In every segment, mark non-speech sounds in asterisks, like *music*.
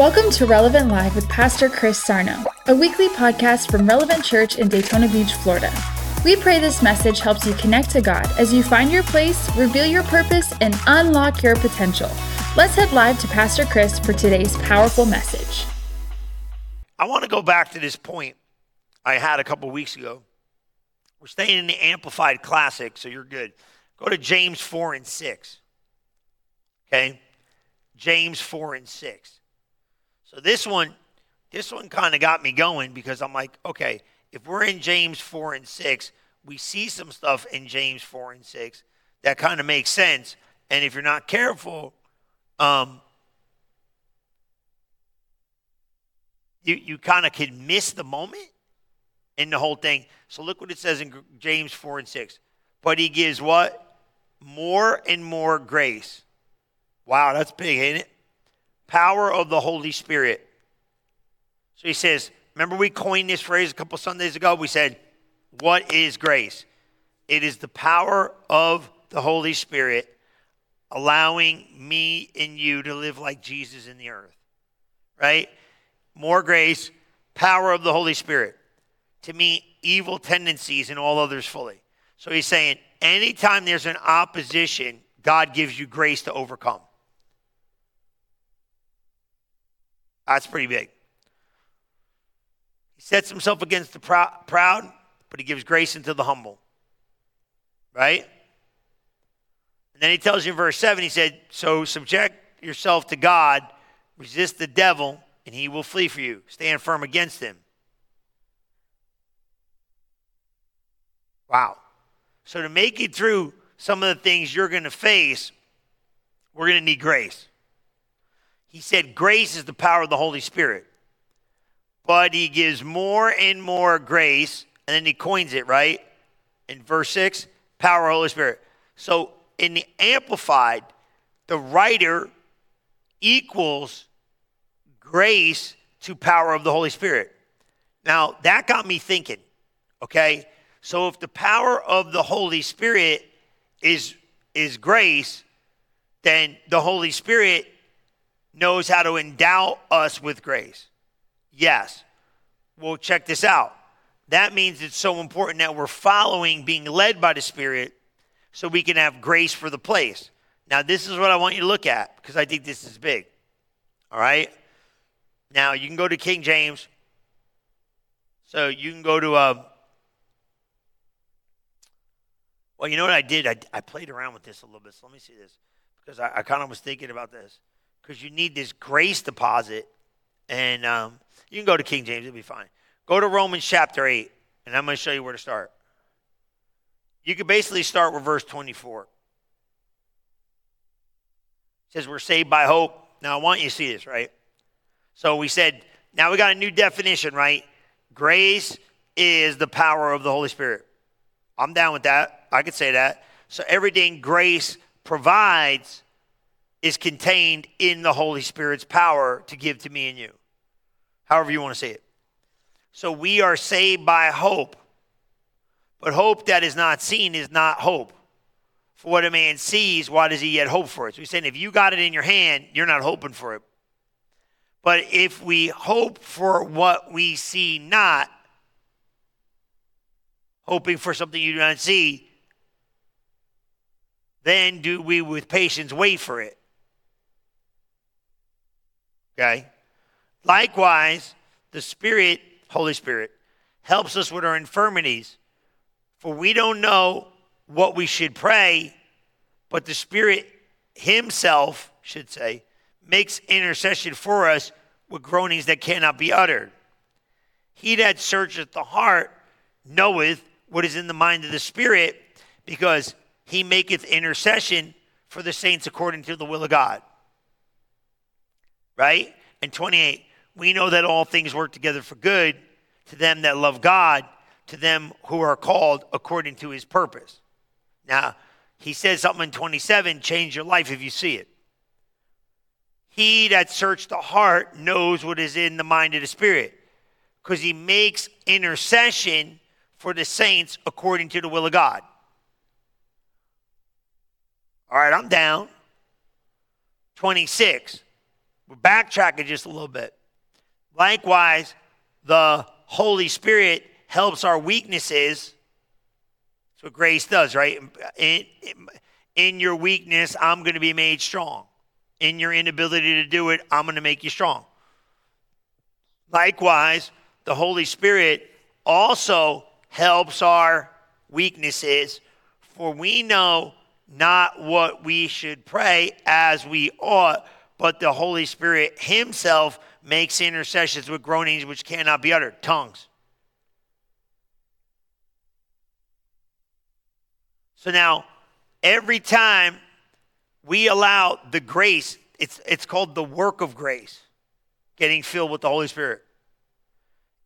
Welcome to Relevant Live with Pastor Chris Sarno, a weekly podcast from Relevant Church in Daytona Beach, Florida. We pray this message helps you connect to God as you find your place, reveal your purpose, and unlock your potential. Let's head live to Pastor Chris for today's powerful message. I want to go back to this point I had a couple weeks ago. We're staying in the Amplified Classic, so you're good. Go to James 4 and 6. Okay? James 4 and 6. So this one, this one kind of got me going because I'm like, okay, if we're in James 4 and 6, we see some stuff in James 4 and 6 that kind of makes sense. And if you're not careful, um, you, you kind of can miss the moment in the whole thing. So look what it says in James 4 and 6. But he gives what? More and more grace. Wow, that's big, ain't it? Power of the Holy Spirit. So he says, remember we coined this phrase a couple Sundays ago? We said, what is grace? It is the power of the Holy Spirit allowing me and you to live like Jesus in the earth. Right? More grace, power of the Holy Spirit to meet evil tendencies and all others fully. So he's saying, anytime there's an opposition, God gives you grace to overcome. Ah, That's pretty big. He sets himself against the proud, but he gives grace unto the humble. Right? And then he tells you in verse 7, he said, So subject yourself to God, resist the devil, and he will flee for you. Stand firm against him. Wow. So to make it through some of the things you're going to face, we're going to need grace. He said grace is the power of the Holy Spirit. But he gives more and more grace, and then he coins it, right? In verse 6, power of the Holy Spirit. So in the Amplified, the writer equals grace to power of the Holy Spirit. Now, that got me thinking, okay? So if the power of the Holy Spirit is is grace, then the Holy Spirit knows how to endow us with grace. Yes. Well, check this out. That means it's so important that we're following, being led by the Spirit, so we can have grace for the place. Now, this is what I want you to look at because I think this is big. All right? Now, you can go to King James. So you can go to uh, well, you know what I did? I, I played around with this a little bit. So let me see this because I, I kind of was thinking about this because you need this grace deposit. And um, you can go to King James, it'll be fine. Go to Romans chapter 8, and I'm going to show you where to start. You could basically start with verse 24. It says, We're saved by hope. Now, I want you to see this, right? So we said, now we got a new definition, right? Grace is the power of the Holy Spirit. I'm down with that. I could say that. So everything grace provides is contained in the Holy Spirit's power to give to me and you. However you want to say it. So we are saved by hope. But hope that is not seen is not hope. For what a man sees, why does he yet hope for it? So he's saying if you got it in your hand, you're not hoping for it. But if we hope for what we see not, hoping for something you do not see, then do we with patience wait for it. Okay? Likewise, the Spirit, Holy Spirit, helps us with our infirmities. For we don't know what we should pray, but the Spirit Himself, should say, makes intercession for us with groanings that cannot be uttered. He that searcheth the heart knoweth what is in the mind of the Spirit, because he maketh intercession for the saints according to the will of God. Right? And 28, we know that all things work together for good to them that love God, to them who are called according to his purpose. Now, he says something in 27 change your life if you see it. He that searched the heart knows what is in the mind of the Spirit because he makes intercession for the saints according to the will of God. All right, I'm down. 26. We're backtracking just a little bit. Likewise, the Holy Spirit helps our weaknesses. That's what grace does, right? In, in your weakness, I'm going to be made strong. In your inability to do it, I'm going to make you strong. Likewise, the Holy Spirit also helps our weaknesses, for we know not what we should pray as we ought, but the Holy Spirit Himself makes intercessions with groanings which cannot be uttered. Tongues. So now, every time we allow the grace, it's, it's called the work of grace, getting filled with the Holy Spirit.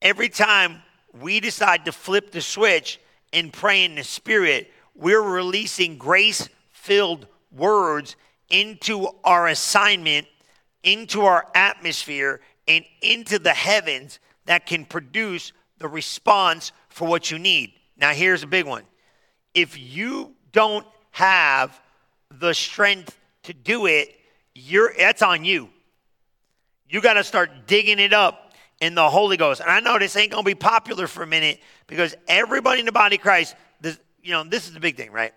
Every time we decide to flip the switch and pray in the Spirit, we're releasing grace filled words into our assignment, into our atmosphere, and into the heavens that can produce the response for what you need. Now, here's a big one. If you don't have the strength to do it, you're that's on you. You got to start digging it up in the Holy Ghost. And I know this ain't going to be popular for a minute because everybody in the body of Christ, this, you know, this is the big thing, right?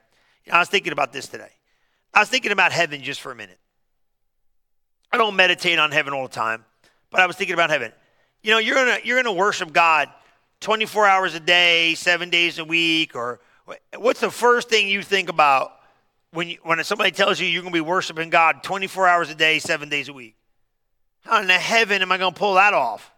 You know, I was thinking about this today. I was thinking about heaven just for a minute. I don't meditate on heaven all the time, but I was thinking about heaven. You know, you're gonna you're gonna worship God 24 hours a day, seven days a week, or what's the first thing you think about when you, when somebody tells you you're gonna be worshiping God 24 hours a day, seven days a week? How in the heaven am I gonna pull that off?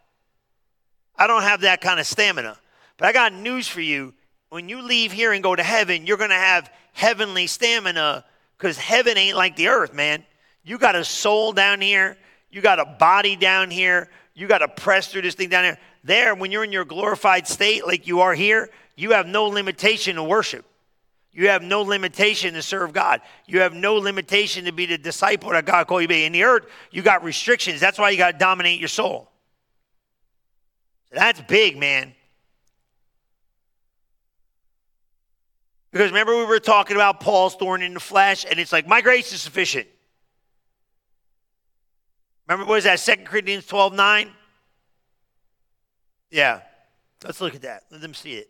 I don't have that kind of stamina. But I got news for you. When you leave here and go to heaven, you're to have heavenly stamina because heaven ain't like the earth, man. You got a soul down here, you got a body down here, you got to press through this thing down here. There, when you're in your glorified state like you are here, you have no limitation to worship. You have no limitation to serve God. You have no limitation to be the disciple that God called you to be. In the earth, you got restrictions. That's why you got to dominate your soul. That's big, man. Because remember, we were talking about Paul's thorn in the flesh, and it's like, my grace is sufficient. Remember, what is that, 2 Corinthians 12 9? Yeah. Let's look at that. Let them see it.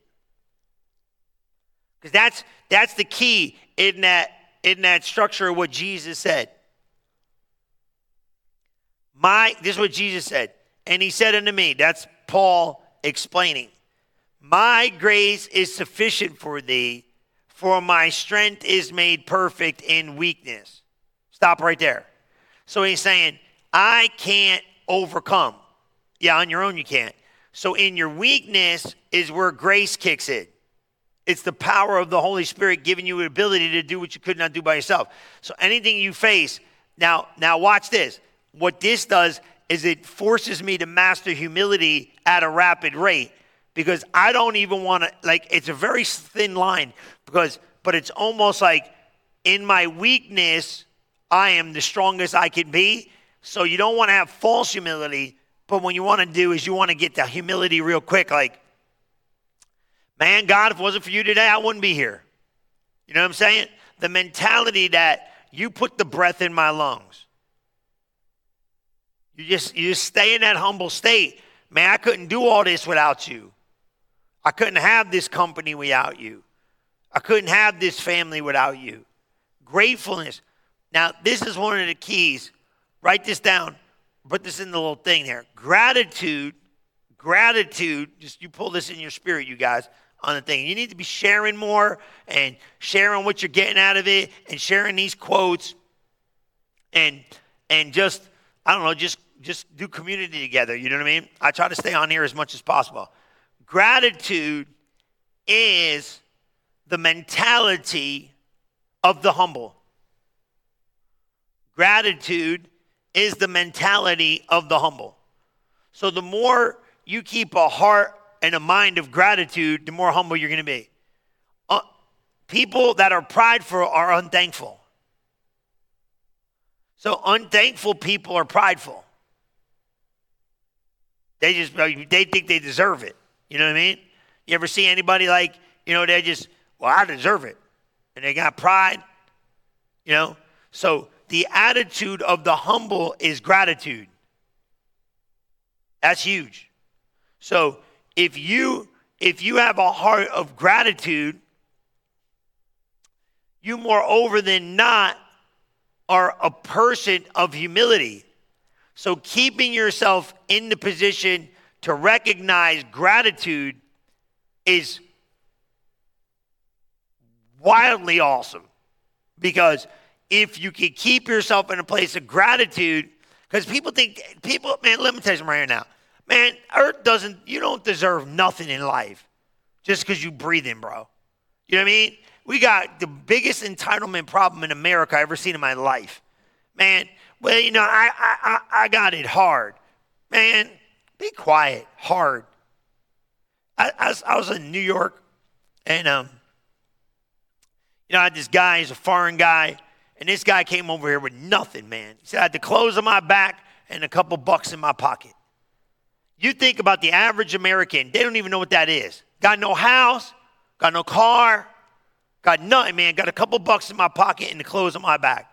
Because that's that's the key in that in that structure of what Jesus said. My this is what Jesus said. And he said unto me, that's Paul explaining, My grace is sufficient for thee, for my strength is made perfect in weakness. Stop right there. So he's saying, I can't overcome. Yeah, on your own you can't. So in your weakness is where grace kicks in. It's the power of the Holy Spirit giving you the ability to do what you could not do by yourself. So anything you face, now, now watch this. What this does is it forces me to master humility at a rapid rate because I don't even want to like it's a very thin line because but it's almost like in my weakness I am the strongest I can be. So you don't want to have false humility, but what you want to do is you want to get the humility real quick like man God if it wasn't for you today I wouldn't be here. You know what I'm saying? The mentality that you put the breath in my lungs. You just you just stay in that humble state. Man, I couldn't do all this without you. I couldn't have this company without you. I couldn't have this family without you. Gratefulness. Now, this is one of the keys. Write this down. Put this in the little thing there. Gratitude, gratitude, just you pull this in your spirit, you guys, on the thing. You need to be sharing more and sharing what you're getting out of it and sharing these quotes and and just I don't know, just just do community together. You know what I mean? I try to stay on here as much as possible. Gratitude is the mentality of the humble. Gratitude is the mentality of the humble. So the more you keep a heart and a mind of gratitude, the more humble you're going to be. Uh, people that are prideful are unthankful. So unthankful people are prideful. They just they think they deserve it. You know what I mean? You ever see anybody like you know they just well I deserve it, and they got pride. You know, so the attitude of the humble is gratitude. That's huge. So if you if you have a heart of gratitude, you moreover than not are a person of humility. So keeping yourself in the position to recognize gratitude is wildly awesome. Because if you can keep yourself in a place of gratitude, because people think, people, man, let me tell you something right now. Man, Earth doesn't, you don't deserve nothing in life just because you breathing, bro. You know what I mean? We got the biggest entitlement problem in America I ever seen in my life. Man, well, you know, I, I, I got it hard. Man, be quiet, hard. I, I, was, I was in New York and, um, you know, I had this guy, he's a foreign guy, and this guy came over here with nothing, man. He said, I had the clothes on my back and a couple bucks in my pocket. You think about the average American, they don't even know what that is. Got no house, got no car, got nothing, man. Got a couple bucks in my pocket and the clothes on my back.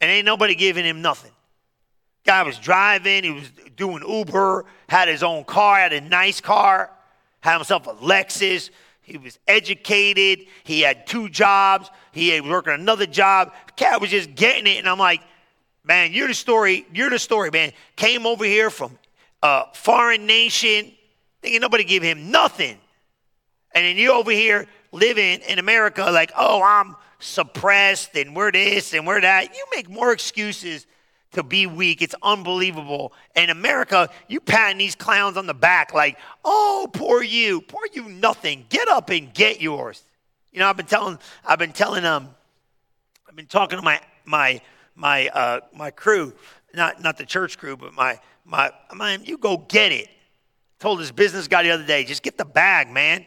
And ain't nobody giving him nothing. Guy was driving, he was doing Uber, had his own car, had a nice car, had himself a Lexus. He was educated. He had two jobs. He was working another job. Cat was just getting it. And I'm like, man, you're the story. You're the story, man. Came over here from a foreign nation, thinking nobody give him nothing. And then you over here living in America like, oh, I'm suppressed and we're this and we're that. You make more excuses to be weak. It's unbelievable. In America, you patting these clowns on the back like, oh, poor you, poor you nothing. Get up and get yours. You know, I've been telling, I've been telling them, um, I've been talking to my my my uh, my crew, not not the church crew, but my my man, you go get it. Told this business guy the other day, just get the bag, man.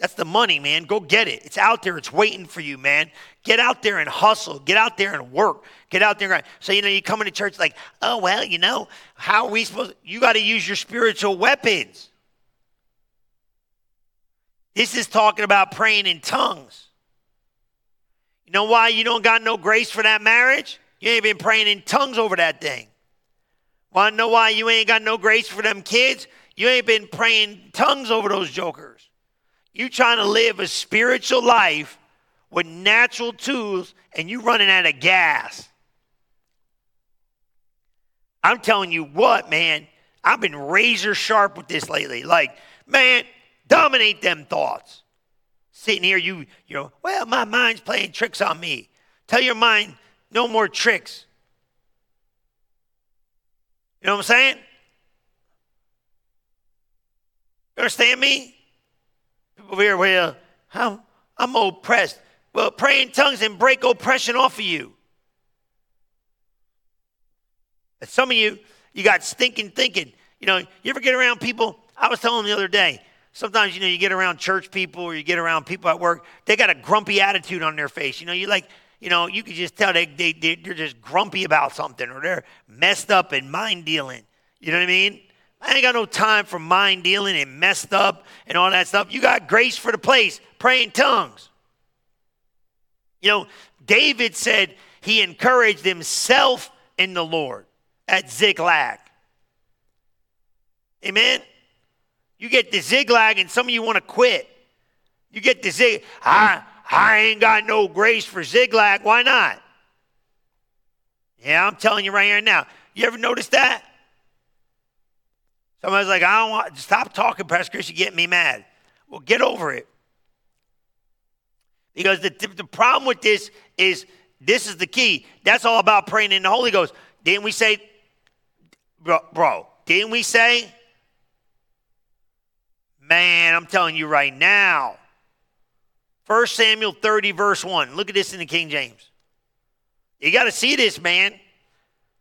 That's the money, man. Go get it. It's out there. It's waiting for you, man. Get out there and hustle. Get out there and work. Get out there. And, so, you know, you come into church like, oh, well, you know, how are we supposed? You got to use your spiritual weapons. This is talking about praying in tongues. You know why you don't got no grace for that marriage? You ain't been praying in tongues over that thing. Want to know why you ain't got no grace for them kids? You ain't been praying tongues over those jokers. You trying to live a spiritual life with natural tools and you running out of gas. I'm telling you what, man, I've been razor sharp with this lately. Like, man, dominate them thoughts. Sitting here, you, you know, well, my mind's playing tricks on me. Tell your mind, no more tricks. You know what I'm saying? You understand me? Here, well, I'm, I'm oppressed. Well, pray in tongues and break oppression off of you. And some of you, you got stinking thinking. You know, you ever get around people? I was telling the other day, sometimes, you know, you get around church people or you get around people at work, they got a grumpy attitude on their face. You know, you like, you know, you can just tell they, they, they're just grumpy about something or they're messed up and mind dealing. You know what I mean? I ain't got no time for mind dealing and messed up and all that stuff. You got grace for the place, praying tongues. You know, David said he encouraged himself in the Lord at Ziklag. Amen? You get the zigzag, and some of you want to quit. You get the Zig. I, I ain't got no grace for zigzag. Why not? Yeah, I'm telling you right here now. You ever notice that? Somebody's like, I don't want, to stop talking, Pastor Chris, you get me mad. Well, get over it. Because the, the problem with this is this is the key. That's all about praying in the Holy Ghost. Didn't we say, bro, bro didn't we say, man, I'm telling you right now, 1 Samuel 30, verse 1. Look at this in the King James. You got to see this, man.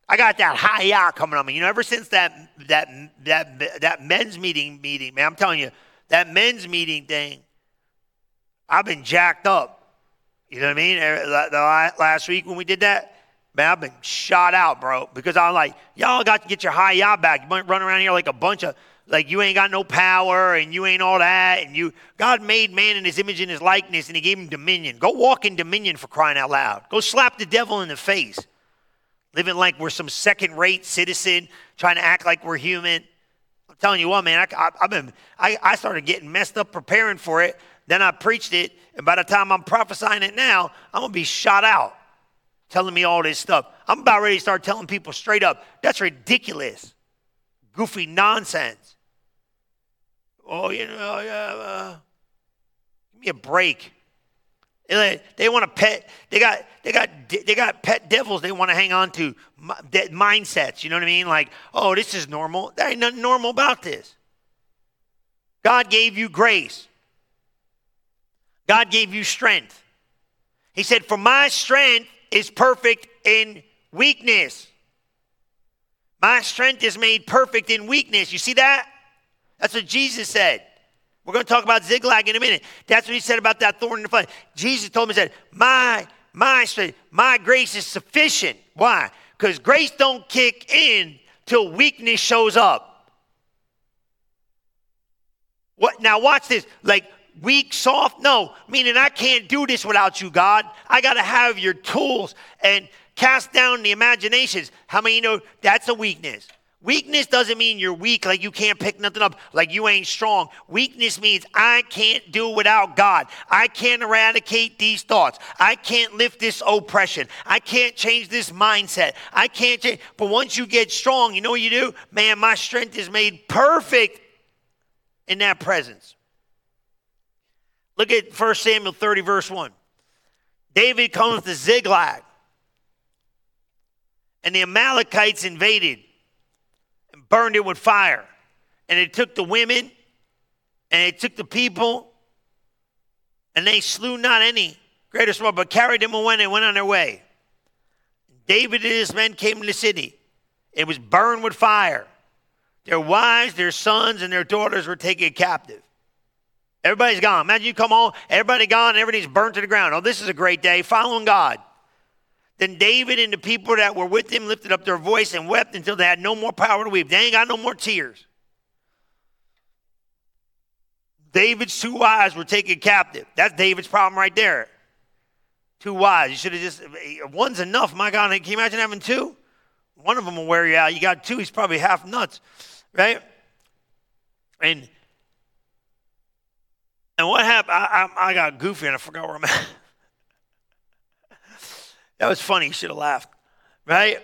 I got that high coming on me. You know, ever since that that that that men's meeting meeting, man, I'm telling you, that men's meeting thing, I've been jacked up. You know what I mean? Eh, the last week when we did that, Man, I've been shot out, bro, because I'm like, y'all got to get your high yaw back. You might run around here like a bunch of, like you ain't got no power and you ain't all that. And you, God made man in his image and his likeness and he gave him dominion. Go walk in dominion for crying out loud. Go slap the devil in the face. Living like we're some second rate citizen, trying to act like we're human. I'm telling you what, man, I, have been, I, I started getting messed up preparing for it. Then I preached it. And by the time I'm prophesying it now, I'm going to be shot out telling me all this stuff. I'm about ready to start telling people straight up that's ridiculous, goofy nonsense. Oh, you know, yeah, uh, give me a break. They, they want to pet. They got they got they got pet devils. They want to hang on to mindsets. You know what I mean? Like, oh, this is normal. There ain't nothing normal about this. God gave you grace. God gave you strength. He said, "For my strength is perfect in weakness. My strength is made perfect in weakness. You see that? That's what Jesus said. We're going to talk about Ziklag in a minute. That's what he said about that thorn in the flesh. Jesus told me, said, my, my my grace is sufficient. Why? Because grace don't kick in till weakness shows up. What now watch this. Like weak, soft? No, meaning I can't do this without you, God. I got to have your tools and cast down the imaginations. How many you know that's a weakness? Weakness doesn't mean you're weak, like you can't pick nothing up, like you ain't strong. Weakness means I can't do without God. I can't eradicate these thoughts. I can't lift this oppression. I can't change this mindset. I can't change. But once you get strong, you know what you do? Man, my strength is made perfect in that presence. Look at 1 Samuel 30, verse 1. David comes to Ziklag, and the Amalekites invaded burned it with fire. And they took the women, and they took the people, and they slew not any, great or small, but carried them away and went on their way. David and his men came to the city. It was burned with fire. Their wives, their sons, and their daughters were taken captive. Everybody's gone. Imagine you come home, everybody gone, everybody's burnt to the ground. Oh, this is a great day, following God. Then David and the people that were with him lifted up their voice and wept until they had no more power to weep. They ain't got no more tears. David's two wives were taken captive. That's David's problem right there. Two wives. You should have just, one's enough. My God, can you imagine having two? One of them will wear you out. You got two, he's probably half nuts, right? And and what happened? I, I, I got goofy and I forgot where I'm at. That was funny. You should have laughed, right?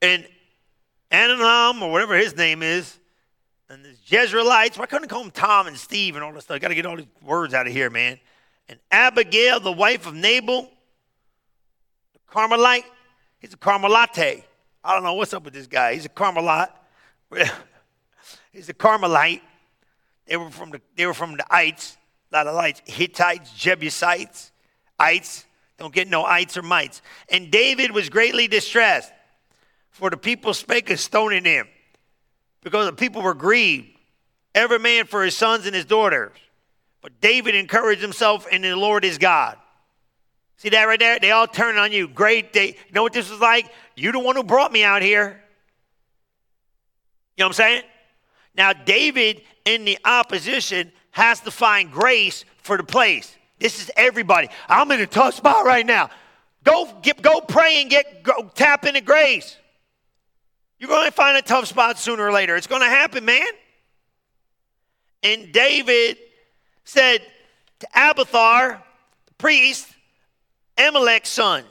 And Ananam, or whatever his name is, and the Jezreelites. Why couldn't I call Tom and Steve and all this stuff? Got to get all these words out of here, man. And Abigail, the wife of Nabal, the Carmelite. He's a Carmelite. I don't know what's up with this guy. He's a Carmelite. *laughs* He's a Carmelite. They were from the they were from the Ites a lot of lights. Hittites, Jebusites, ites. Don't get no ites or mites. And David was greatly distressed, for the people spake of stoning him, because the people were grieved, every man for his sons and his daughters. But David encouraged himself in the Lord his God. See that right there? They all turn on you. Great. They, you know what this was like? You're the one who brought me out here. You know what I'm saying? Now, David in the opposition has to find grace for the place. This is everybody. I'm in a tough spot right now. Go get, go pray and get go, tap into grace. You're going to find a tough spot sooner or later. It's going to happen, man. And David said to Abiathar, the priest, Ahimelech's son,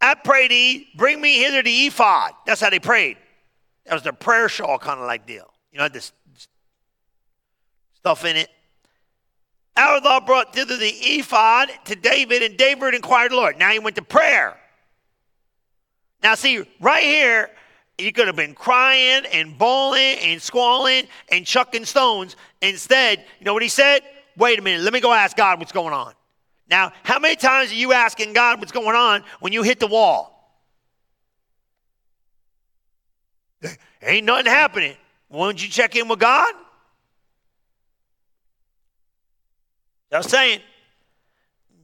I pray thee, bring me hither the ephod. That's how they prayed. That was their prayer shawl kind of like deal. You know, this stuff in it. Abiathar brought thither the ephod to David, and David inquired the Lord. Now he went to prayer. Now, see, right here, he could have been crying and bawling and squalling and chucking stones. Instead, you know what he said? Wait a minute, let me go ask God what's going on. Now, how many times are you asking God what's going on when you hit the wall? Ain't nothing happening. Won't you check in with God? I was saying,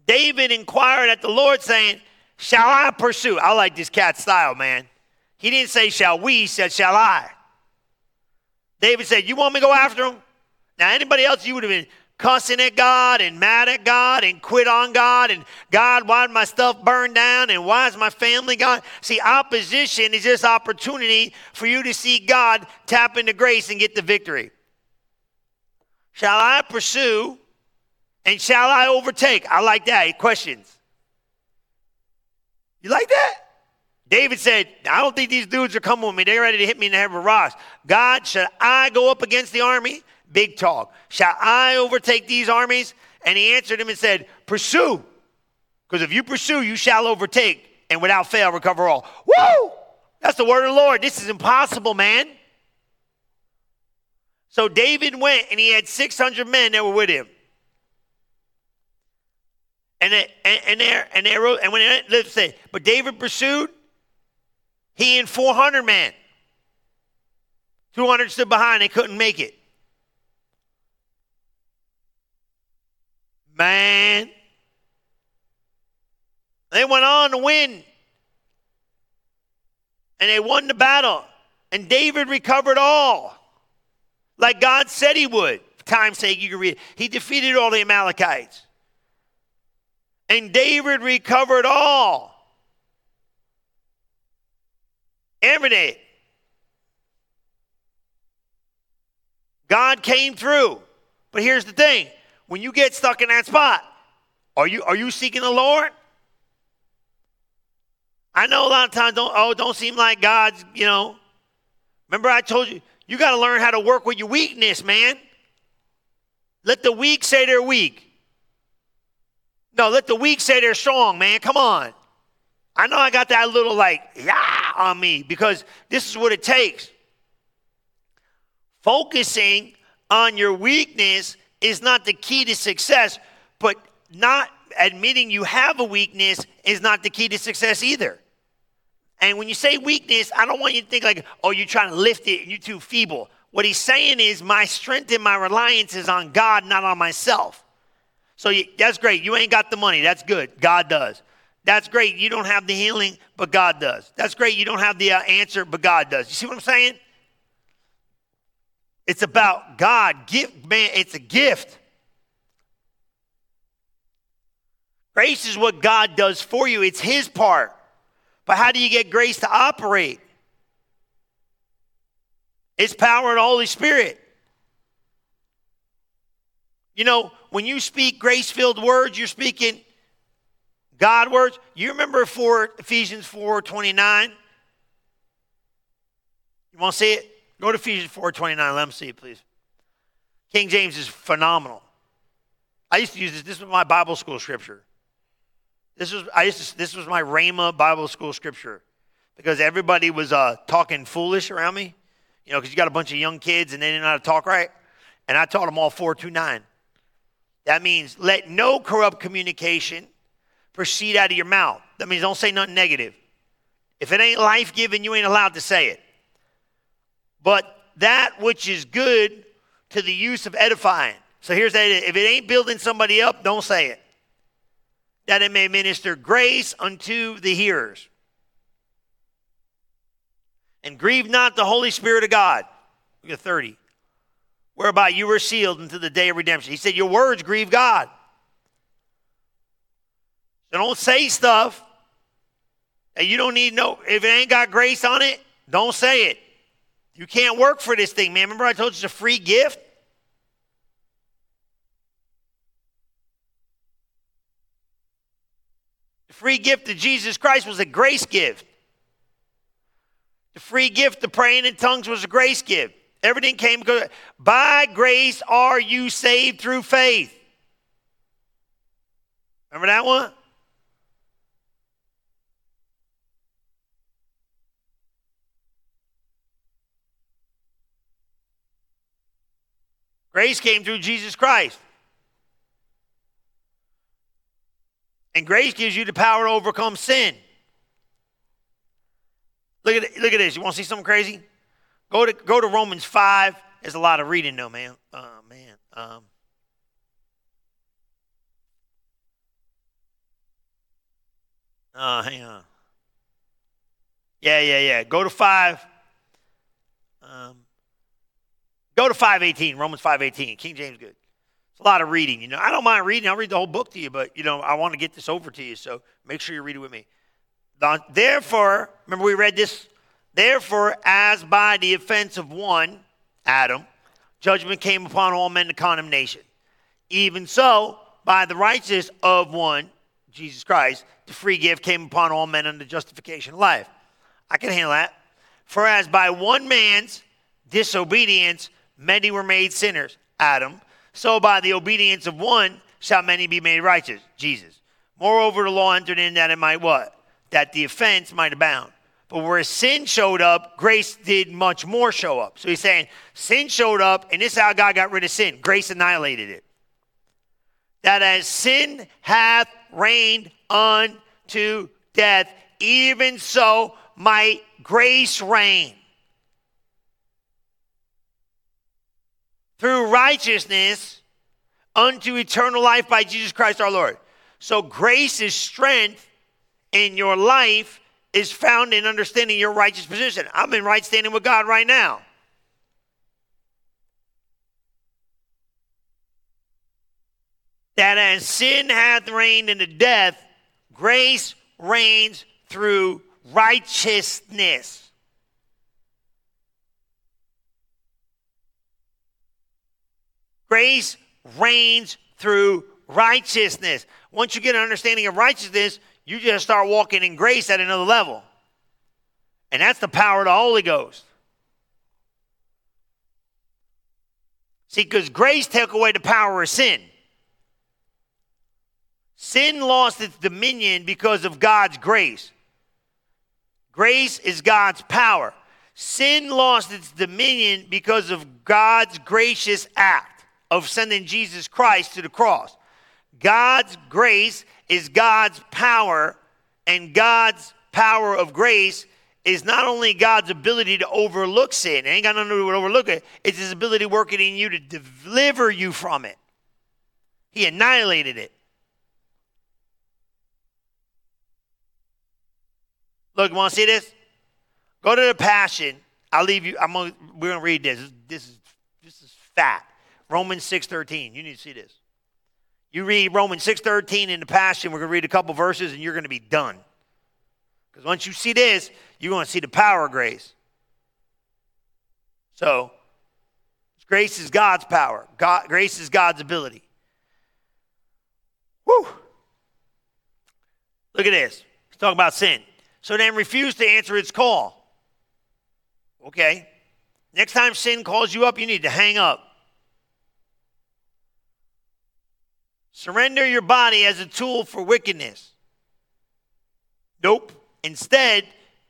David inquired at the Lord, saying, Shall I pursue? I like this cat style, man. He didn't say, Shall we? He said, Shall I? David said, You want me to go after him? Now, anybody else, you would have been cussing at God and mad at God and quit on God and God, why did my stuff burn down and why is my family gone? See, opposition is just opportunity for you to see God tap into grace and get the victory. Shall I pursue and shall I overtake? I like that. Questions. You like that? David said, I don't think these dudes are coming with me. They're ready to hit me in the head with rocks. God, should I go up against the army? Big talk. Shall I overtake these armies? And he answered him and said, Pursue. Because if you pursue, you shall overtake and without fail recover all. Woo! That's the word of the Lord. This is impossible, man. So David went and he had 600 men that were with him. And, they, and, there, and, they wrote, and when they, let's say, but David pursued, he and 400 men. 200 stood behind, they couldn't make it. Man. They went on to win. And they won the battle. And David recovered all. Like God said he would. For time's sake, you can read it. He defeated all the Amalekites. And David recovered all. Every day. God came through. But here's the thing when you get stuck in that spot, are you, are you seeking the Lord? I know a lot of times don't oh don't seem like God's, you know. Remember I told you, you got to learn how to work with your weakness, man. Let the weak say they're weak. No, let the weak say they're strong, man. Come on. I know I got that little like, yeah, on me because this is what it takes. Focusing on your weakness is not the key to success, but not admitting you have a weakness is not the key to success either. And when you say weakness, I don't want you to think like, oh, you're trying to lift it and you're too feeble. What he's saying is, my strength and my reliance is on God, not on myself. So you, that's great. You ain't got the money. That's good. God does. That's great. You don't have the healing, but God does. That's great. You don't have the uh, answer, but God does. You see what I'm saying? It's about God. Give, man, it's a gift. Grace is what God does for you, it's His part. But how do you get grace to operate? It's power and Holy Spirit. You know, when you speak grace filled words, you're speaking God words. You remember for Ephesians 4 29? You want to see it? Go to Ephesians 4 29. Let me see it, please. King James is phenomenal. I used to use this. This was my Bible school scripture. This was I used to, this was my Rhema Bible school scripture because everybody was uh, talking foolish around me, you know, because you got a bunch of young kids and they didn't know how to talk right, and I taught them all four two nine. That means let no corrupt communication proceed out of your mouth. That means don't say nothing negative. If it ain't life giving, you ain't allowed to say it. But that which is good to the use of edifying. So here's that if it ain't building somebody up, don't say it that it may minister grace unto the hearers. And grieve not the Holy Spirit of God. Look at 30. Whereby you were sealed unto the day of redemption. He said, Your words grieve God. So don't say stuff that you don't need no, if it ain't got grace on it, don't say it. You can't work for this thing, man. Remember I told you it's a free gift? The free gift of Jesus Christ was a grace gift. The free gift of praying in tongues was a grace gift. Everything came because by grace are you saved through faith. Remember that one? Grace came through Jesus Christ. And grace gives you the power to overcome sin. Look at, look at this. You want to see something crazy? Go to, go to Romans 5. There's a lot of reading, though, man. Oh, man. Um, Uh, hang on. Yeah, yeah, yeah. Go to 5. Um, go to 518, Romans 518. King James good. It's a lot of reading. You know, I don't mind reading. I'll read the whole book to you, but, you know, I want to get this over to you, so make sure you read it with me. Therefore, remember we read this? Therefore, as by the offense of one, Adam, judgment came upon all men to condemnation. Even so, by the righteousness of one, Jesus Christ, the free gift came upon all men unto justification of life. I can handle that. For as by one man's disobedience many were made sinners, Adam, so by the obedience of one shall many be made righteous, Jesus. Moreover, the law entered in that it might what? That the offense might abound. But where sin showed up, grace did much more show up. So he's saying sin showed up, and this is how God got rid of sin. Grace annihilated it. That as sin hath reigned unto death, even so might grace reign. Through righteousness unto eternal life by Jesus Christ our Lord. So grace is strength in your life is found in understanding your righteous position. I'm in right standing with God right now. That as sin hath reigned into death, grace reigns through righteousness. Grace reigns through righteousness. Once you get an understanding of righteousness, you just start walking in grace at another level. And that's the power of the Holy Ghost. See, because grace took away the power of sin. Sin lost its dominion because of God's grace. Grace is God's power. Sin lost its dominion because of God's gracious act of sending Jesus Christ to the cross. God's grace is God's power, and God's power of grace is not only God's ability to overlook sin, it ain't got nothing to do with overlook it, it's his ability working in you to deliver you from it. He annihilated it. Look, you want to see this? Go to the Passion. I'll leave you. I'm gonna, we're gonna read this. This is this is fat. Romans six thirteen. You need to see this. You read Romans 6:13 in the Passion, we're going to read a couple verses and you're going to be done. Because once you see this, you're going to see the power of grace. So, grace is God's power. God, grace is God's ability. Woo! Look at this. He's talking about sin. So then refuse to answer its call. Okay. Next time sin calls you up, you need to hang up. Surrender your body as a tool for wickedness. Nope. Instead,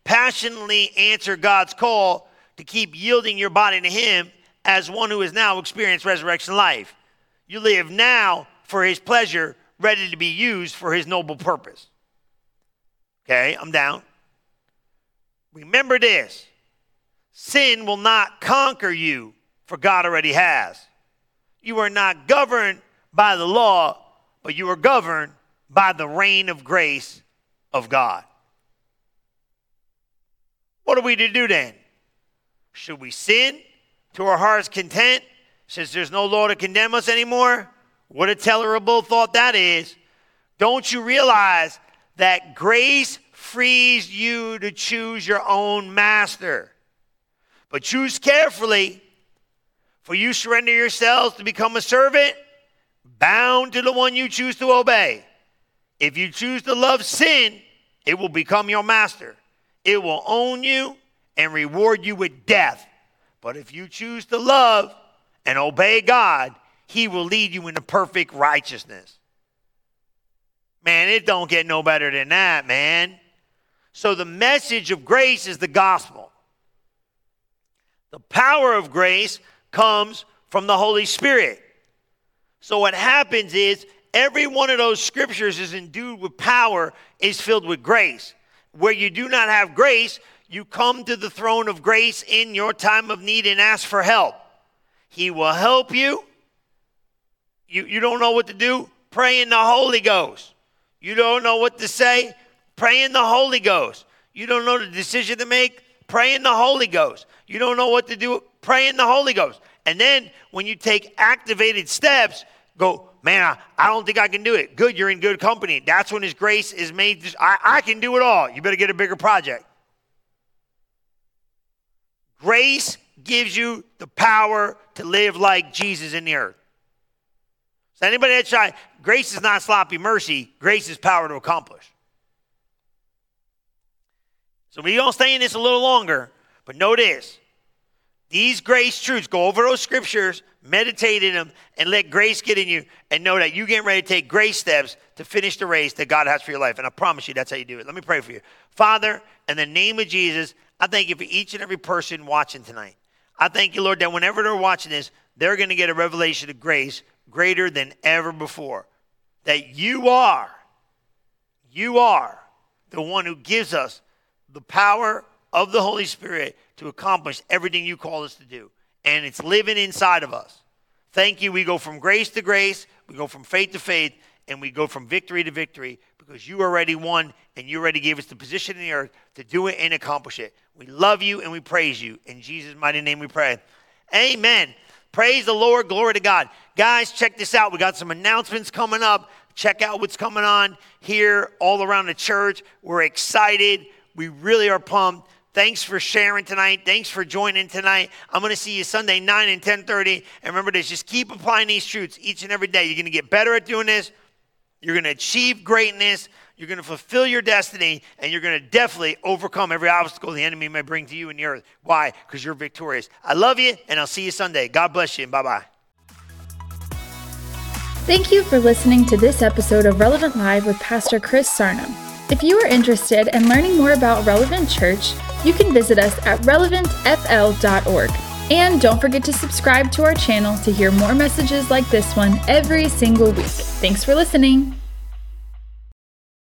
passionately answer God's call to keep yielding your body to Him as one who has now experienced resurrection life. You live now for His pleasure, ready to be used for His noble purpose. Okay, I'm down. Remember this sin will not conquer you, for God already has. You are not governed by the law, but you are governed by the reign of grace of God. What are we to do then? Should we sin to our heart's content since there's no law to condemn us anymore? What a terrible thought that is. Don't you realize that grace frees you to choose your own master? But choose carefully, for you surrender yourselves to become a servant bound to the one you choose to obey. If you choose to love sin, it will become your master. It will own you and reward you with death. But if you choose to love and obey God, he will lead you into perfect righteousness. Man, it don't get no better than that, man. So the message of grace is the gospel. The power of grace comes from the Holy Spirit. So what happens is every one of those scriptures is endued with power, is filled with grace. Where you do not have grace, you come to the throne of grace in your time of need and ask for help. He will help you. You, you don't know what to do? Pray in the Holy Ghost. You don't know what to say? Pray in the Holy Ghost. You don't know the decision to make? Pray in the Holy Ghost. You don't know what to do? Pray in the Holy Ghost. And then when you take activated steps, go, man, I, I don't think I can do it. Good, you're in good company. That's when His grace is made. I, I can do it all. You better get a bigger project. Grace gives you the power to live like Jesus in the earth. So anybody that try, grace is not sloppy mercy. Grace is power to accomplish. So we're going to stay in this a little longer, but this. These grace truths, go over those scriptures, meditate in them, and let grace get in you, and know that you're getting ready to take grace steps to finish the race that God has for your life. And I promise you that's how you do it. Let me pray for you. Father, in the name of Jesus, I thank you for each and every person watching tonight. I thank you, Lord, that whenever they're watching this, they're going to get a revelation of grace greater than ever before. That you are, you are the one who gives us the power of the Holy Spirit to accomplish everything you call us to do. And it's living inside of us. Thank you. We go from grace to grace, we go from faith to faith, and we go from victory to victory because you already won and you already gave us the position in the earth to do it and accomplish it. We love you and we praise you. In Jesus' mighty name we pray. Amen. Praise the Lord. Glory to God. Guys, check this out. We got some announcements coming up. Check out what's coming on here all around the church. We're excited. We really are pumped. Thanks for sharing tonight. Thanks for joining tonight. I'm going to see you Sunday 9 and 10:30. And remember this, just keep applying these truths each and every day. You're going to get better at doing this. You're going to achieve greatness. You're going to fulfill your destiny, and you're going to definitely overcome every obstacle the enemy may bring to you in the earth. Why? Because you're victorious. I love you, and I'll see you Sunday. God bless you, and bye bye. Thank you for listening to this episode of Relevant Live with Pastor Chris Sarno. If you are interested in learning more about Relevant Church, you can visit us at relevantfl.org. And don't forget to subscribe to our channel to hear more messages like this one every single week. Thanks for listening.